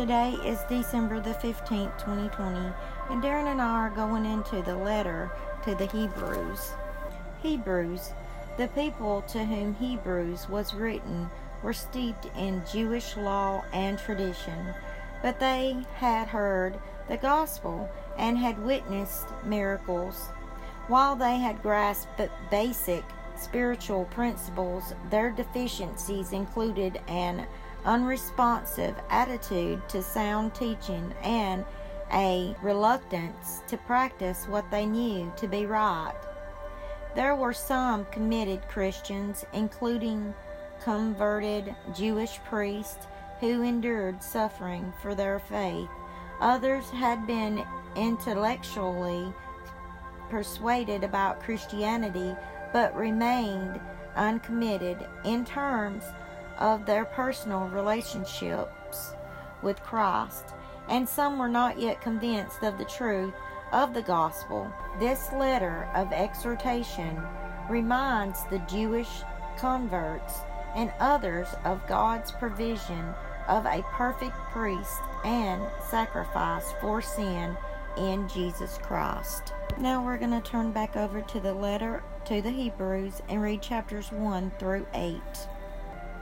Today is December the 15th, 2020, and Darren and I are going into the letter to the Hebrews. Hebrews, the people to whom Hebrews was written, were steeped in Jewish law and tradition, but they had heard the gospel and had witnessed miracles. While they had grasped basic spiritual principles, their deficiencies included an unresponsive attitude to sound teaching and a reluctance to practice what they knew to be right. There were some committed Christians, including converted Jewish priests, who endured suffering for their faith. Others had been intellectually persuaded about Christianity but remained uncommitted in terms of their personal relationships with Christ, and some were not yet convinced of the truth of the gospel. This letter of exhortation reminds the Jewish converts and others of God's provision of a perfect priest and sacrifice for sin in Jesus Christ. Now we're going to turn back over to the letter to the Hebrews and read chapters 1 through 8.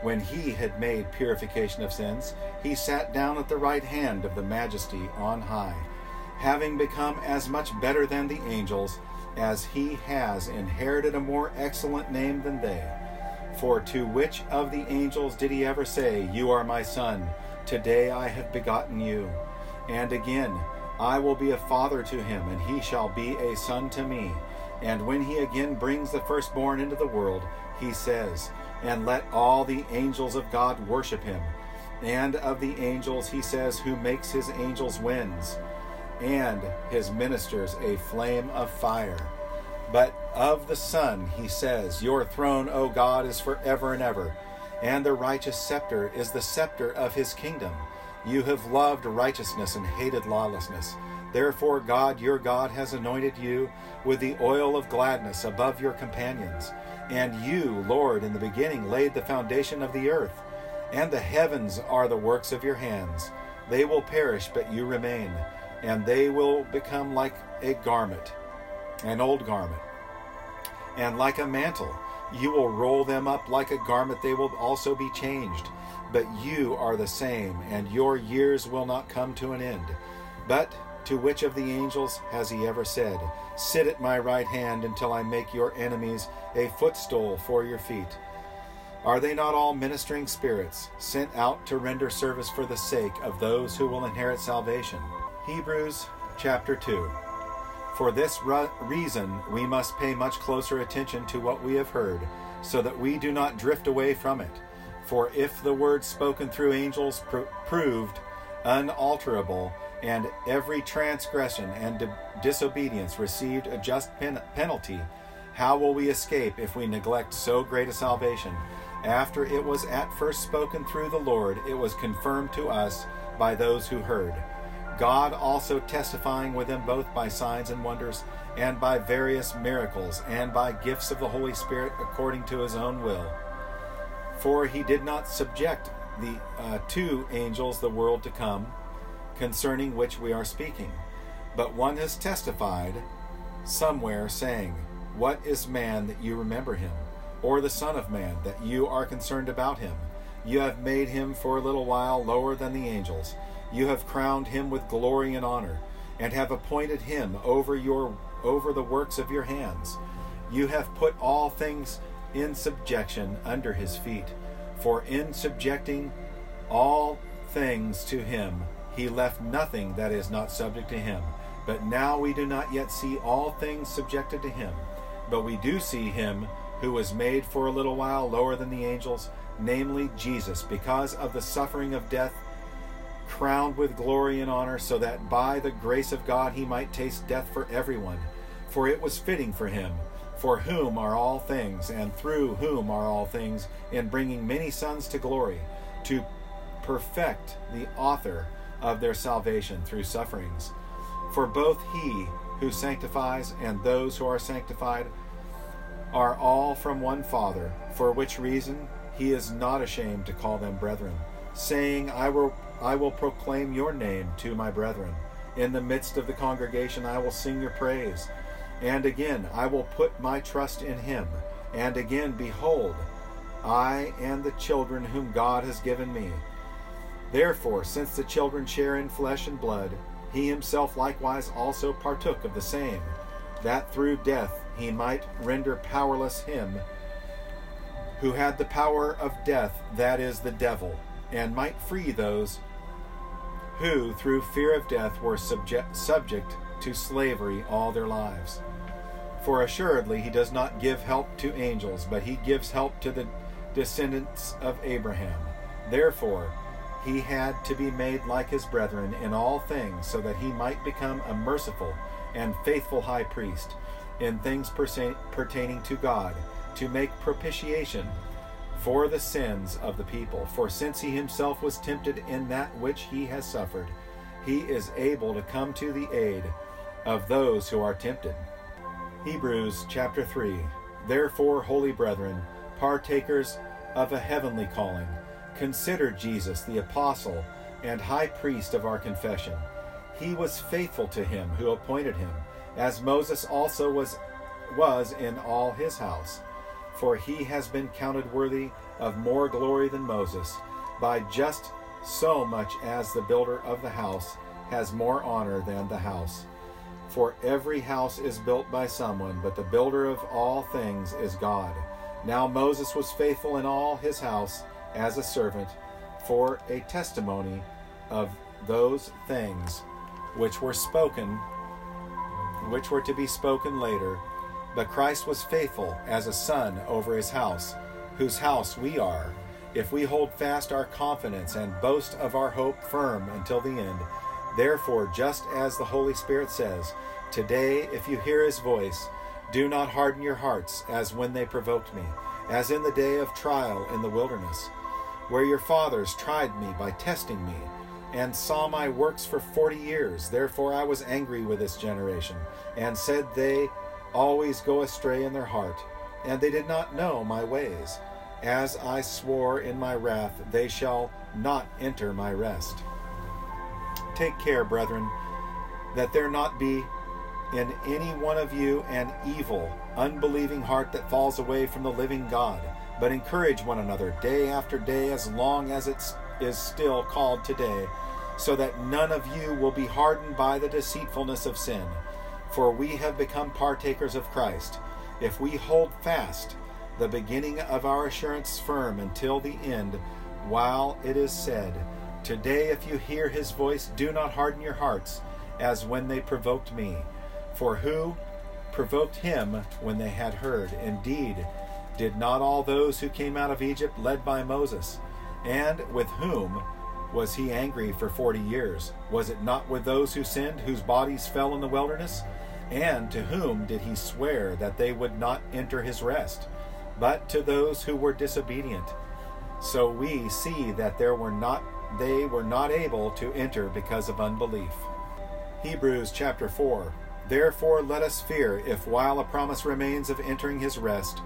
When he had made purification of sins, he sat down at the right hand of the majesty on high, having become as much better than the angels, as he has inherited a more excellent name than they. For to which of the angels did he ever say, You are my son, today I have begotten you? And again, I will be a father to him, and he shall be a son to me. And when he again brings the firstborn into the world, he says, and let all the angels of God worship him. And of the angels he says, Who makes his angels winds, and his ministers a flame of fire. But of the Son he says, Your throne, O God, is forever and ever, and the righteous scepter is the scepter of his kingdom. You have loved righteousness and hated lawlessness. Therefore, God your God has anointed you with the oil of gladness above your companions. And you, Lord, in the beginning laid the foundation of the earth, and the heavens are the works of your hands. They will perish, but you remain, and they will become like a garment, an old garment, and like a mantle. You will roll them up like a garment, they will also be changed. But you are the same, and your years will not come to an end. But to which of the angels has he ever said, Sit at my right hand until I make your enemies a footstool for your feet? Are they not all ministering spirits, sent out to render service for the sake of those who will inherit salvation? Hebrews chapter 2. For this reason, we must pay much closer attention to what we have heard, so that we do not drift away from it. For if the word spoken through angels proved unalterable, and every transgression and di- disobedience received a just pen- penalty, how will we escape if we neglect so great a salvation? After it was at first spoken through the Lord, it was confirmed to us by those who heard. God also testifying with them both by signs and wonders, and by various miracles, and by gifts of the Holy Spirit according to his own will. For he did not subject the uh, to angels the world to come concerning which we are speaking. But one has testified somewhere, saying, What is man that you remember him? Or the Son of Man that you are concerned about him? You have made him for a little while lower than the angels. You have crowned him with glory and honor, and have appointed him over your over the works of your hands. You have put all things in subjection under his feet. For in subjecting all things to him, he left nothing that is not subject to him. But now we do not yet see all things subjected to him. But we do see him who was made for a little while lower than the angels, namely Jesus, because of the suffering of death, crowned with glory and honor, so that by the grace of God he might taste death for everyone. For it was fitting for him, for whom are all things, and through whom are all things, in bringing many sons to glory, to perfect the author of their salvation through sufferings. For both he who sanctifies and those who are sanctified are all from one Father, for which reason he is not ashamed to call them brethren, saying, I will I will proclaim your name to my brethren. In the midst of the congregation, I will sing your praise. And again, I will put my trust in him. And again, behold, I and the children whom God has given me. Therefore, since the children share in flesh and blood, he himself likewise also partook of the same, that through death he might render powerless him who had the power of death, that is, the devil, and might free those who, through fear of death, were subject, subject to slavery all their lives. For assuredly he does not give help to angels, but he gives help to the descendants of Abraham. Therefore, he had to be made like his brethren in all things, so that he might become a merciful and faithful high priest in things pertaining to God, to make propitiation for the sins of the people. For since he himself was tempted in that which he has suffered, he is able to come to the aid of those who are tempted. Hebrews chapter 3 Therefore, holy brethren, partakers of a heavenly calling, consider Jesus the apostle and high priest of our confession. He was faithful to him who appointed him, as Moses also was was in all his house for he has been counted worthy of more glory than Moses, by just so much as the builder of the house has more honor than the house. For every house is built by someone, but the builder of all things is God. Now Moses was faithful in all his house as a servant for a testimony of those things which were spoken, which were to be spoken later but Christ was faithful as a son over his house, whose house we are, if we hold fast our confidence and boast of our hope firm until the end. Therefore, just as the Holy Spirit says, Today, if you hear his voice, do not harden your hearts as when they provoked me, as in the day of trial in the wilderness, where your fathers tried me by testing me, and saw my works for forty years. Therefore I was angry with this generation, and said they always go astray in their heart, and they did not know my ways. As I swore in my wrath, they shall not enter my rest. Take care, brethren, that there not be in any one of you an evil, unbelieving heart that falls away from the living God, but encourage one another day after day as long as it is still called today, so that none of you will be hardened by the deceitfulness of sin. For we have become partakers of Christ, if we hold fast the beginning of our assurance firm until the end, while it is said, Today, if you hear his voice, do not harden your hearts, as when they provoked me. For who provoked him when they had heard? Indeed, did not all those who came out of Egypt led by Moses? And with whom was he angry for forty years? Was it not with those who sinned, whose bodies fell in the wilderness? And to whom did he swear that they would not enter his rest? But to those who were disobedient. So we see that there were not they were not able to enter because of unbelief. Hebrews chapter 4. Therefore let us fear if while a promise remains of entering his rest,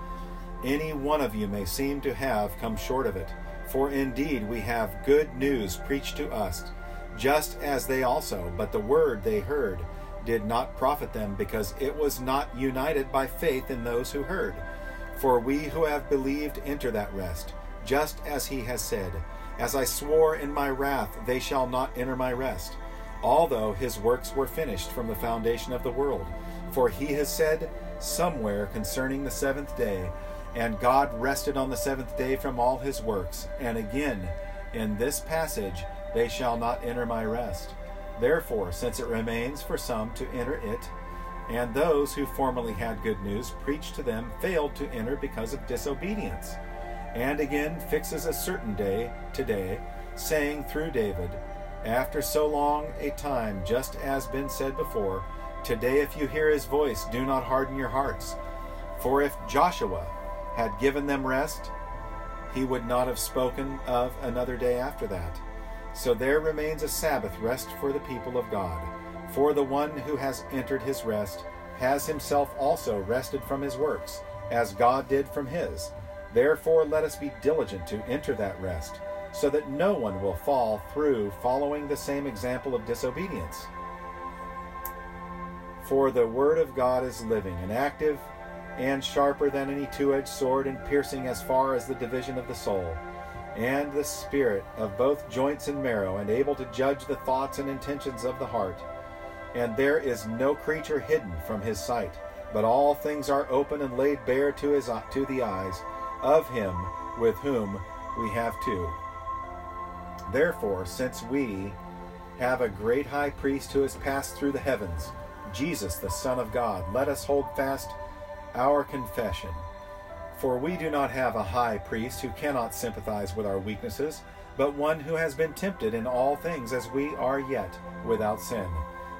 any one of you may seem to have come short of it. For indeed we have good news preached to us, just as they also, but the word they heard did not profit them because it was not united by faith in those who heard. For we who have believed enter that rest, just as he has said, As I swore in my wrath, they shall not enter my rest, although his works were finished from the foundation of the world. For he has said somewhere concerning the seventh day, and God rested on the seventh day from all his works. And again, in this passage, they shall not enter my rest. Therefore, since it remains for some to enter it, and those who formerly had good news preached to them failed to enter because of disobedience, and again fixes a certain day today, saying through David, after so long a time, just as been said before, today if you hear his voice, do not harden your hearts. For if Joshua had given them rest, he would not have spoken of another day after that. So there remains a Sabbath rest for the people of God. For the one who has entered his rest has himself also rested from his works, as God did from his. Therefore let us be diligent to enter that rest so that no one will fall through following the same example of disobedience. For the word of God is living and active, and sharper than any two edged sword, and piercing as far as the division of the soul, and the spirit of both joints and marrow, and able to judge the thoughts and intentions of the heart. And there is no creature hidden from his sight, but all things are open and laid bare to, his, to the eyes of him with whom we have to Therefore, since we have a great high priest who has passed through the heavens, Jesus, the Son of God, let us hold fast our confession. For we do not have a high priest who cannot sympathize with our weaknesses, but one who has been tempted in all things as we are yet without sin.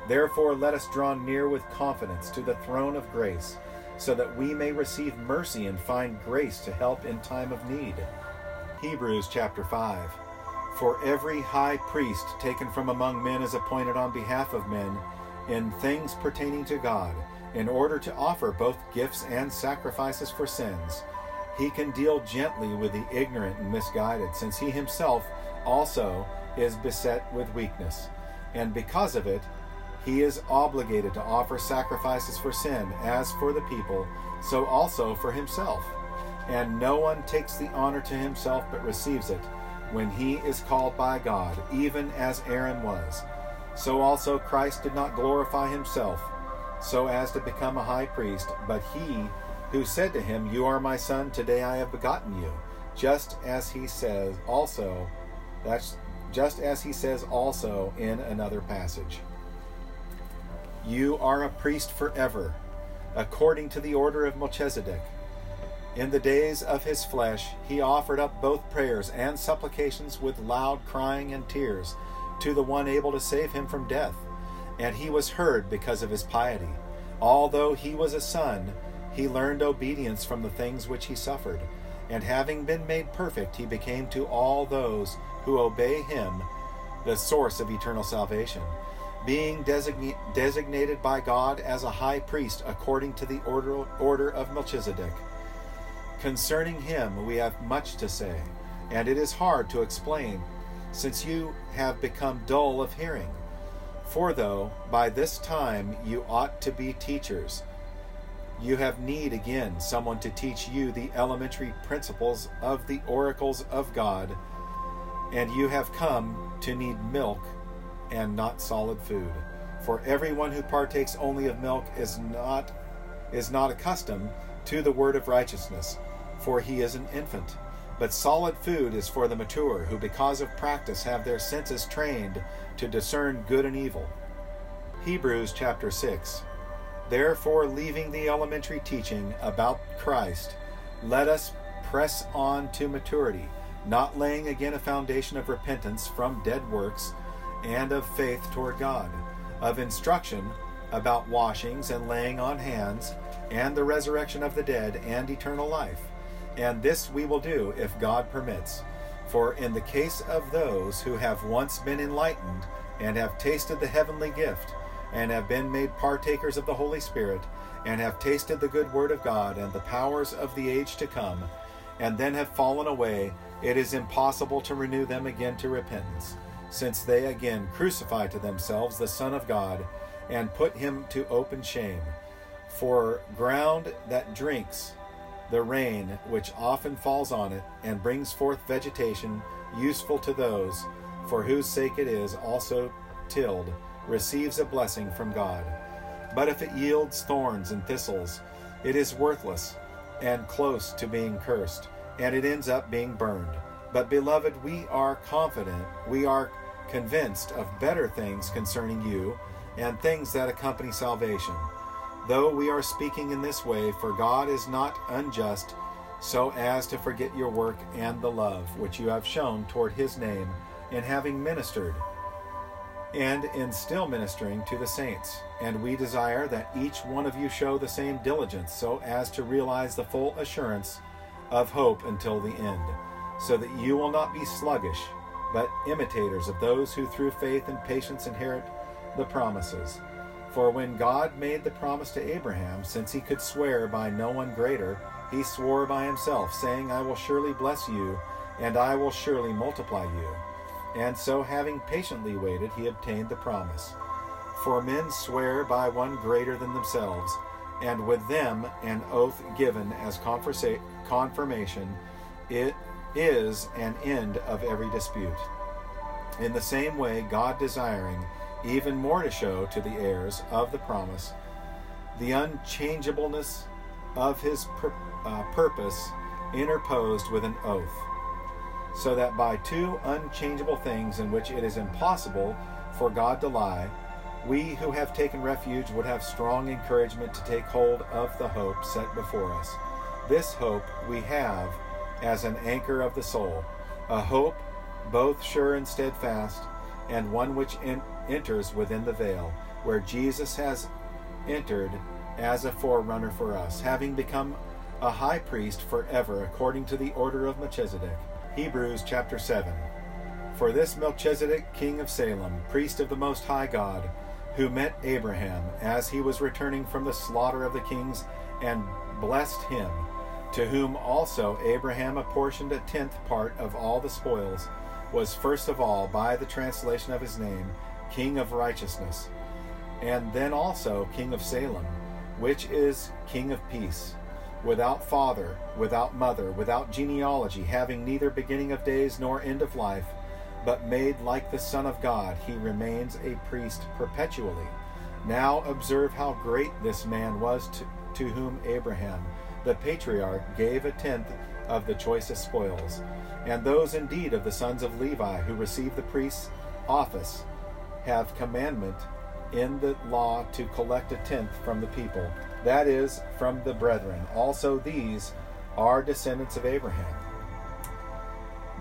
Therefore, let us draw near with confidence to the throne of grace, so that we may receive mercy and find grace to help in time of need. Hebrews chapter 5. For every high priest taken from among men is appointed on behalf of men in things pertaining to God, in order to offer both gifts and sacrifices for sins. He can deal gently with the ignorant and misguided, since he himself also is beset with weakness. And because of it, he is obligated to offer sacrifices for sin, as for the people, so also for himself. And no one takes the honor to himself, but receives it when he is called by God, even as Aaron was. So also Christ did not glorify himself, so as to become a high priest, but he who said to him, You are my son, today I have begotten you. Just as he says also, that's just as he says also in another passage. You are a priest forever, according to the order of Melchizedek. In the days of his flesh, he offered up both prayers and supplications with loud crying and tears to the one able to save him from death. And he was heard because of his piety. Although he was a son, he learned obedience from the things which he suffered. And having been made perfect, he became to all those who obey him the source of eternal salvation, being design- designated by God as a high priest according to the order, order of Melchizedek. Concerning him we have much to say, and it is hard to explain, since you have become dull of hearing. For though by this time you ought to be teachers, you have need again someone to teach you the elementary principles of the oracles of God, and you have come to need milk and not solid food. For everyone who partakes only of milk is not is not accustomed to the word of righteousness for he is an infant. But solid food is for the mature, who because of practice have their senses trained to discern good and evil. Hebrews chapter 6. Therefore, leaving the elementary teaching about Christ, let us press on to maturity, not laying again a foundation of repentance from dead works and of faith toward God, of instruction about washings and laying on hands, and the resurrection of the dead and eternal life and this we will do if God permits. For in the case of those who have once been enlightened, and have tasted the heavenly gift, and have been made partakers of the Holy Spirit, and have tasted the good word of God and the powers of the age to come, and then have fallen away, it is impossible to renew them again to repentance, since they again crucify to themselves the Son of God, and put him to open shame. For ground that drinks the rain which often falls on it and brings forth vegetation useful to those for whose sake it is also tilled receives a blessing from God. But if it yields thorns and thistles, it is worthless and close to being cursed, and it ends up being burned. But, beloved, we are confident, we are convinced of better things concerning you and things that accompany salvation though we are speaking in this way, for God is not unjust, so as to forget your work and the love which you have shown toward his name in having ministered and in still ministering to the saints. And we desire that each one of you show the same diligence so as to realize the full assurance of hope until the end, so that you will not be sluggish, but imitators of those who through faith and patience inherit the promises. For when God made the promise to Abraham, since he could swear by no one greater, he swore by himself, saying, I will surely bless you, and I will surely multiply you. And so, having patiently waited, he obtained the promise. For men swear by one greater than themselves, and with them an oath given as confirmation, it is an end of every dispute. In the same way, God desiring even more to show to the heirs of the promise the unchangeableness of his pur- uh, purpose, interposed with an oath so that by two unchangeable things in which it is impossible for God to lie, we who have taken refuge would have strong encouragement to take hold of the hope set before us. This hope we have as an anchor of the soul, a hope both sure and steadfast, and one which in- enters within the veil, where Jesus has entered as a forerunner for us, having become a high priest forever according to the order of Melchizedek. Hebrews chapter 7. For this Melchizedek, king of Salem, priest of the Most High God, who met Abraham as he was returning from the slaughter of the kings and blessed him, to whom also Abraham apportioned a tenth part of all the spoils, was first of all, by the translation of his name, King of Righteousness, and then also King of Salem, which is King of Peace without father, without mother, without genealogy, having neither beginning of days nor end of life, but made like the Son of God, he remains a priest perpetually. Now observe how great this man was to, to whom Abraham, the patriarch, gave a tenth of the choicest spoils. And those indeed of the sons of Levi who received the priest's office have commandment in the law to collect a tenth from the people that is, from the brethren. Also, these are descendants of Abraham.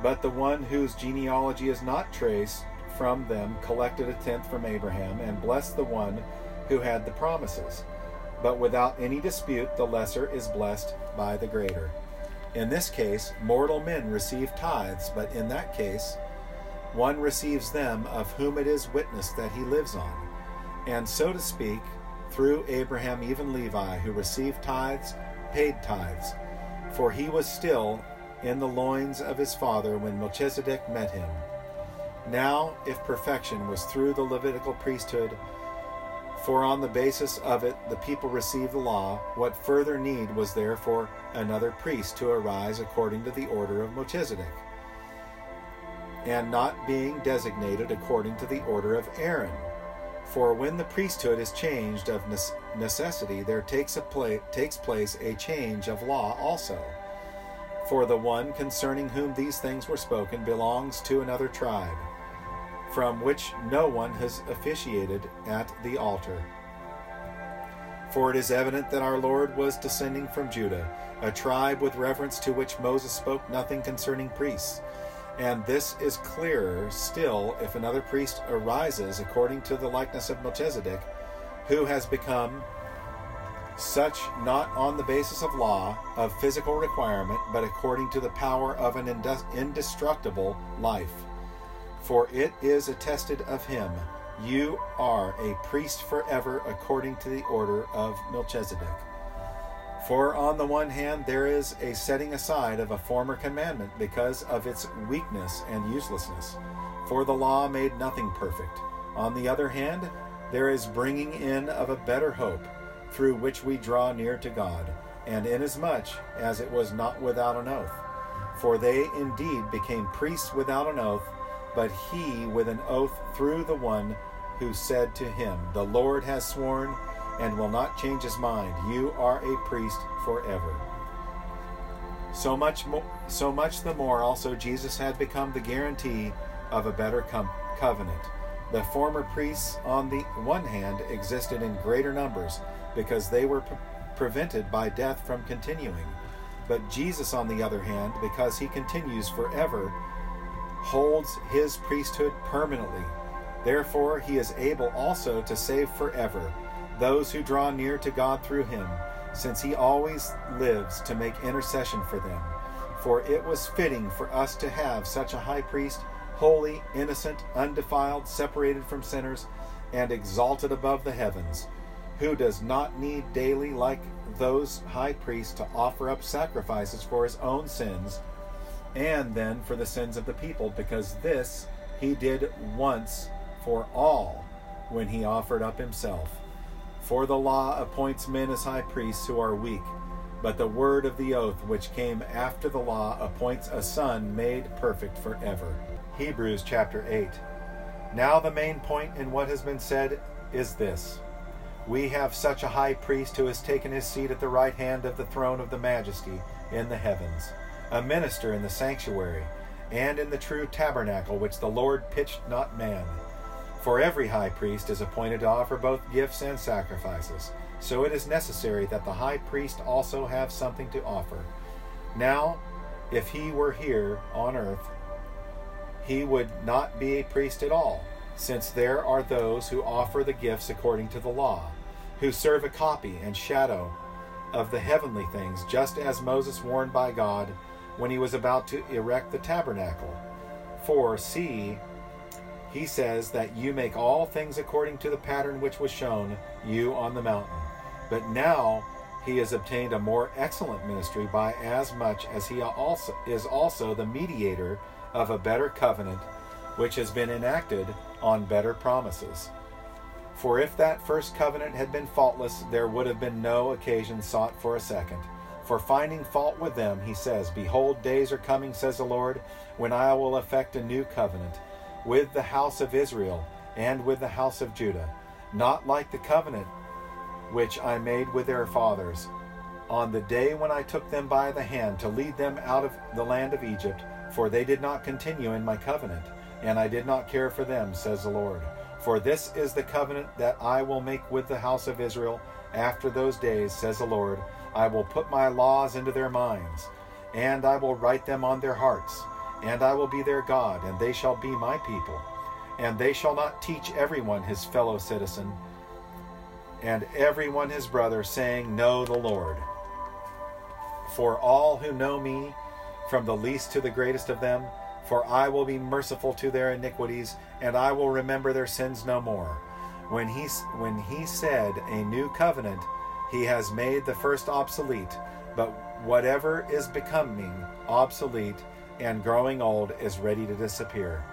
But the one whose genealogy is not traced from them collected a tenth from Abraham and blessed the one who had the promises. But without any dispute, the lesser is blessed by the greater. In this case, mortal men receive tithes, but in that case, one receives them of whom it is witnessed that he lives on. And so to speak, through Abraham, even Levi, who received tithes, paid tithes, for he was still in the loins of his father when Melchizedek met him. Now, if perfection was through the Levitical priesthood, for on the basis of it the people received the law, what further need was there for another priest to arise according to the order of Melchizedek? And not being designated according to the order of Aaron for when the priesthood is changed of necessity, there takes, pla- takes place a change of law also. For the one concerning whom these things were spoken belongs to another tribe, from which no one has officiated at the altar. For it is evident that our Lord was descending from Judah, a tribe with reference to which Moses spoke nothing concerning priests and this is clearer still if another priest arises according to the likeness of Melchizedek, who has become such not on the basis of law, of physical requirement, but according to the power of an indestructible life. For it is attested of him, You are a priest forever according to the order of Melchizedek. For on the one hand, there is a setting aside of a former commandment because of its weakness and uselessness, for the law made nothing perfect. On the other hand, there is bringing in of a better hope, through which we draw near to God, and inasmuch as it was not without an oath. For they indeed became priests without an oath, but he with an oath through the one who said to him, The Lord has sworn and will not change his mind. You are a priest forever. So much, mo- so much the more also Jesus had become the guarantee of a better com- covenant. The former priests, on the one hand, existed in greater numbers because they were pre- prevented by death from continuing. But Jesus, on the other hand, because he continues forever, holds his priesthood permanently Therefore, he is able also to save forever those who draw near to God through him, since he always lives to make intercession for them. For it was fitting for us to have such a high priest, holy, innocent, undefiled, separated from sinners, and exalted above the heavens, who does not need daily, like those high priests, to offer up sacrifices for his own sins, and then for the sins of the people, because this he did once for all when he offered up himself. For the law appoints men as high priests who are weak, but the word of the oath which came after the law appoints a son made perfect forever. Hebrews chapter 8. Now, the main point in what has been said is this We have such a high priest who has taken his seat at the right hand of the throne of the majesty in the heavens, a minister in the sanctuary, and in the true tabernacle which the Lord pitched not man. For every high priest is appointed to offer both gifts and sacrifices. So it is necessary that the high priest also have something to offer. Now, if he were here on earth, he would not be a priest at all, since there are those who offer the gifts according to the law, who serve a copy and shadow of the heavenly things, just as Moses warned by God when he was about to erect the tabernacle. For, see, he says that you make all things according to the pattern which was shown you on the mountain. But now he has obtained a more excellent ministry by as much as he also is also the mediator of a better covenant which has been enacted on better promises. For if that first covenant had been faultless, there would have been no occasion sought for a second. For finding fault with them, he says, Behold, days are coming, says the Lord, when I will effect a new covenant with the house of Israel and with the house of Judah, not like the covenant which I made with their fathers on the day when I took them by the hand to lead them out of the land of Egypt, for they did not continue in my covenant, and I did not care for them, says the Lord. For this is the covenant that I will make with the house of Israel after those days, says the Lord. I will put my laws into their minds, and I will write them on their hearts and I will be their God, and they shall be my people. And they shall not teach everyone his fellow citizen, and everyone his brother, saying, Know the Lord. For all who know me, from the least to the greatest of them, for I will be merciful to their iniquities, and I will remember their sins no more. When he, when he said a new covenant, he has made the first obsolete, but whatever is becoming obsolete and growing old is ready to disappear.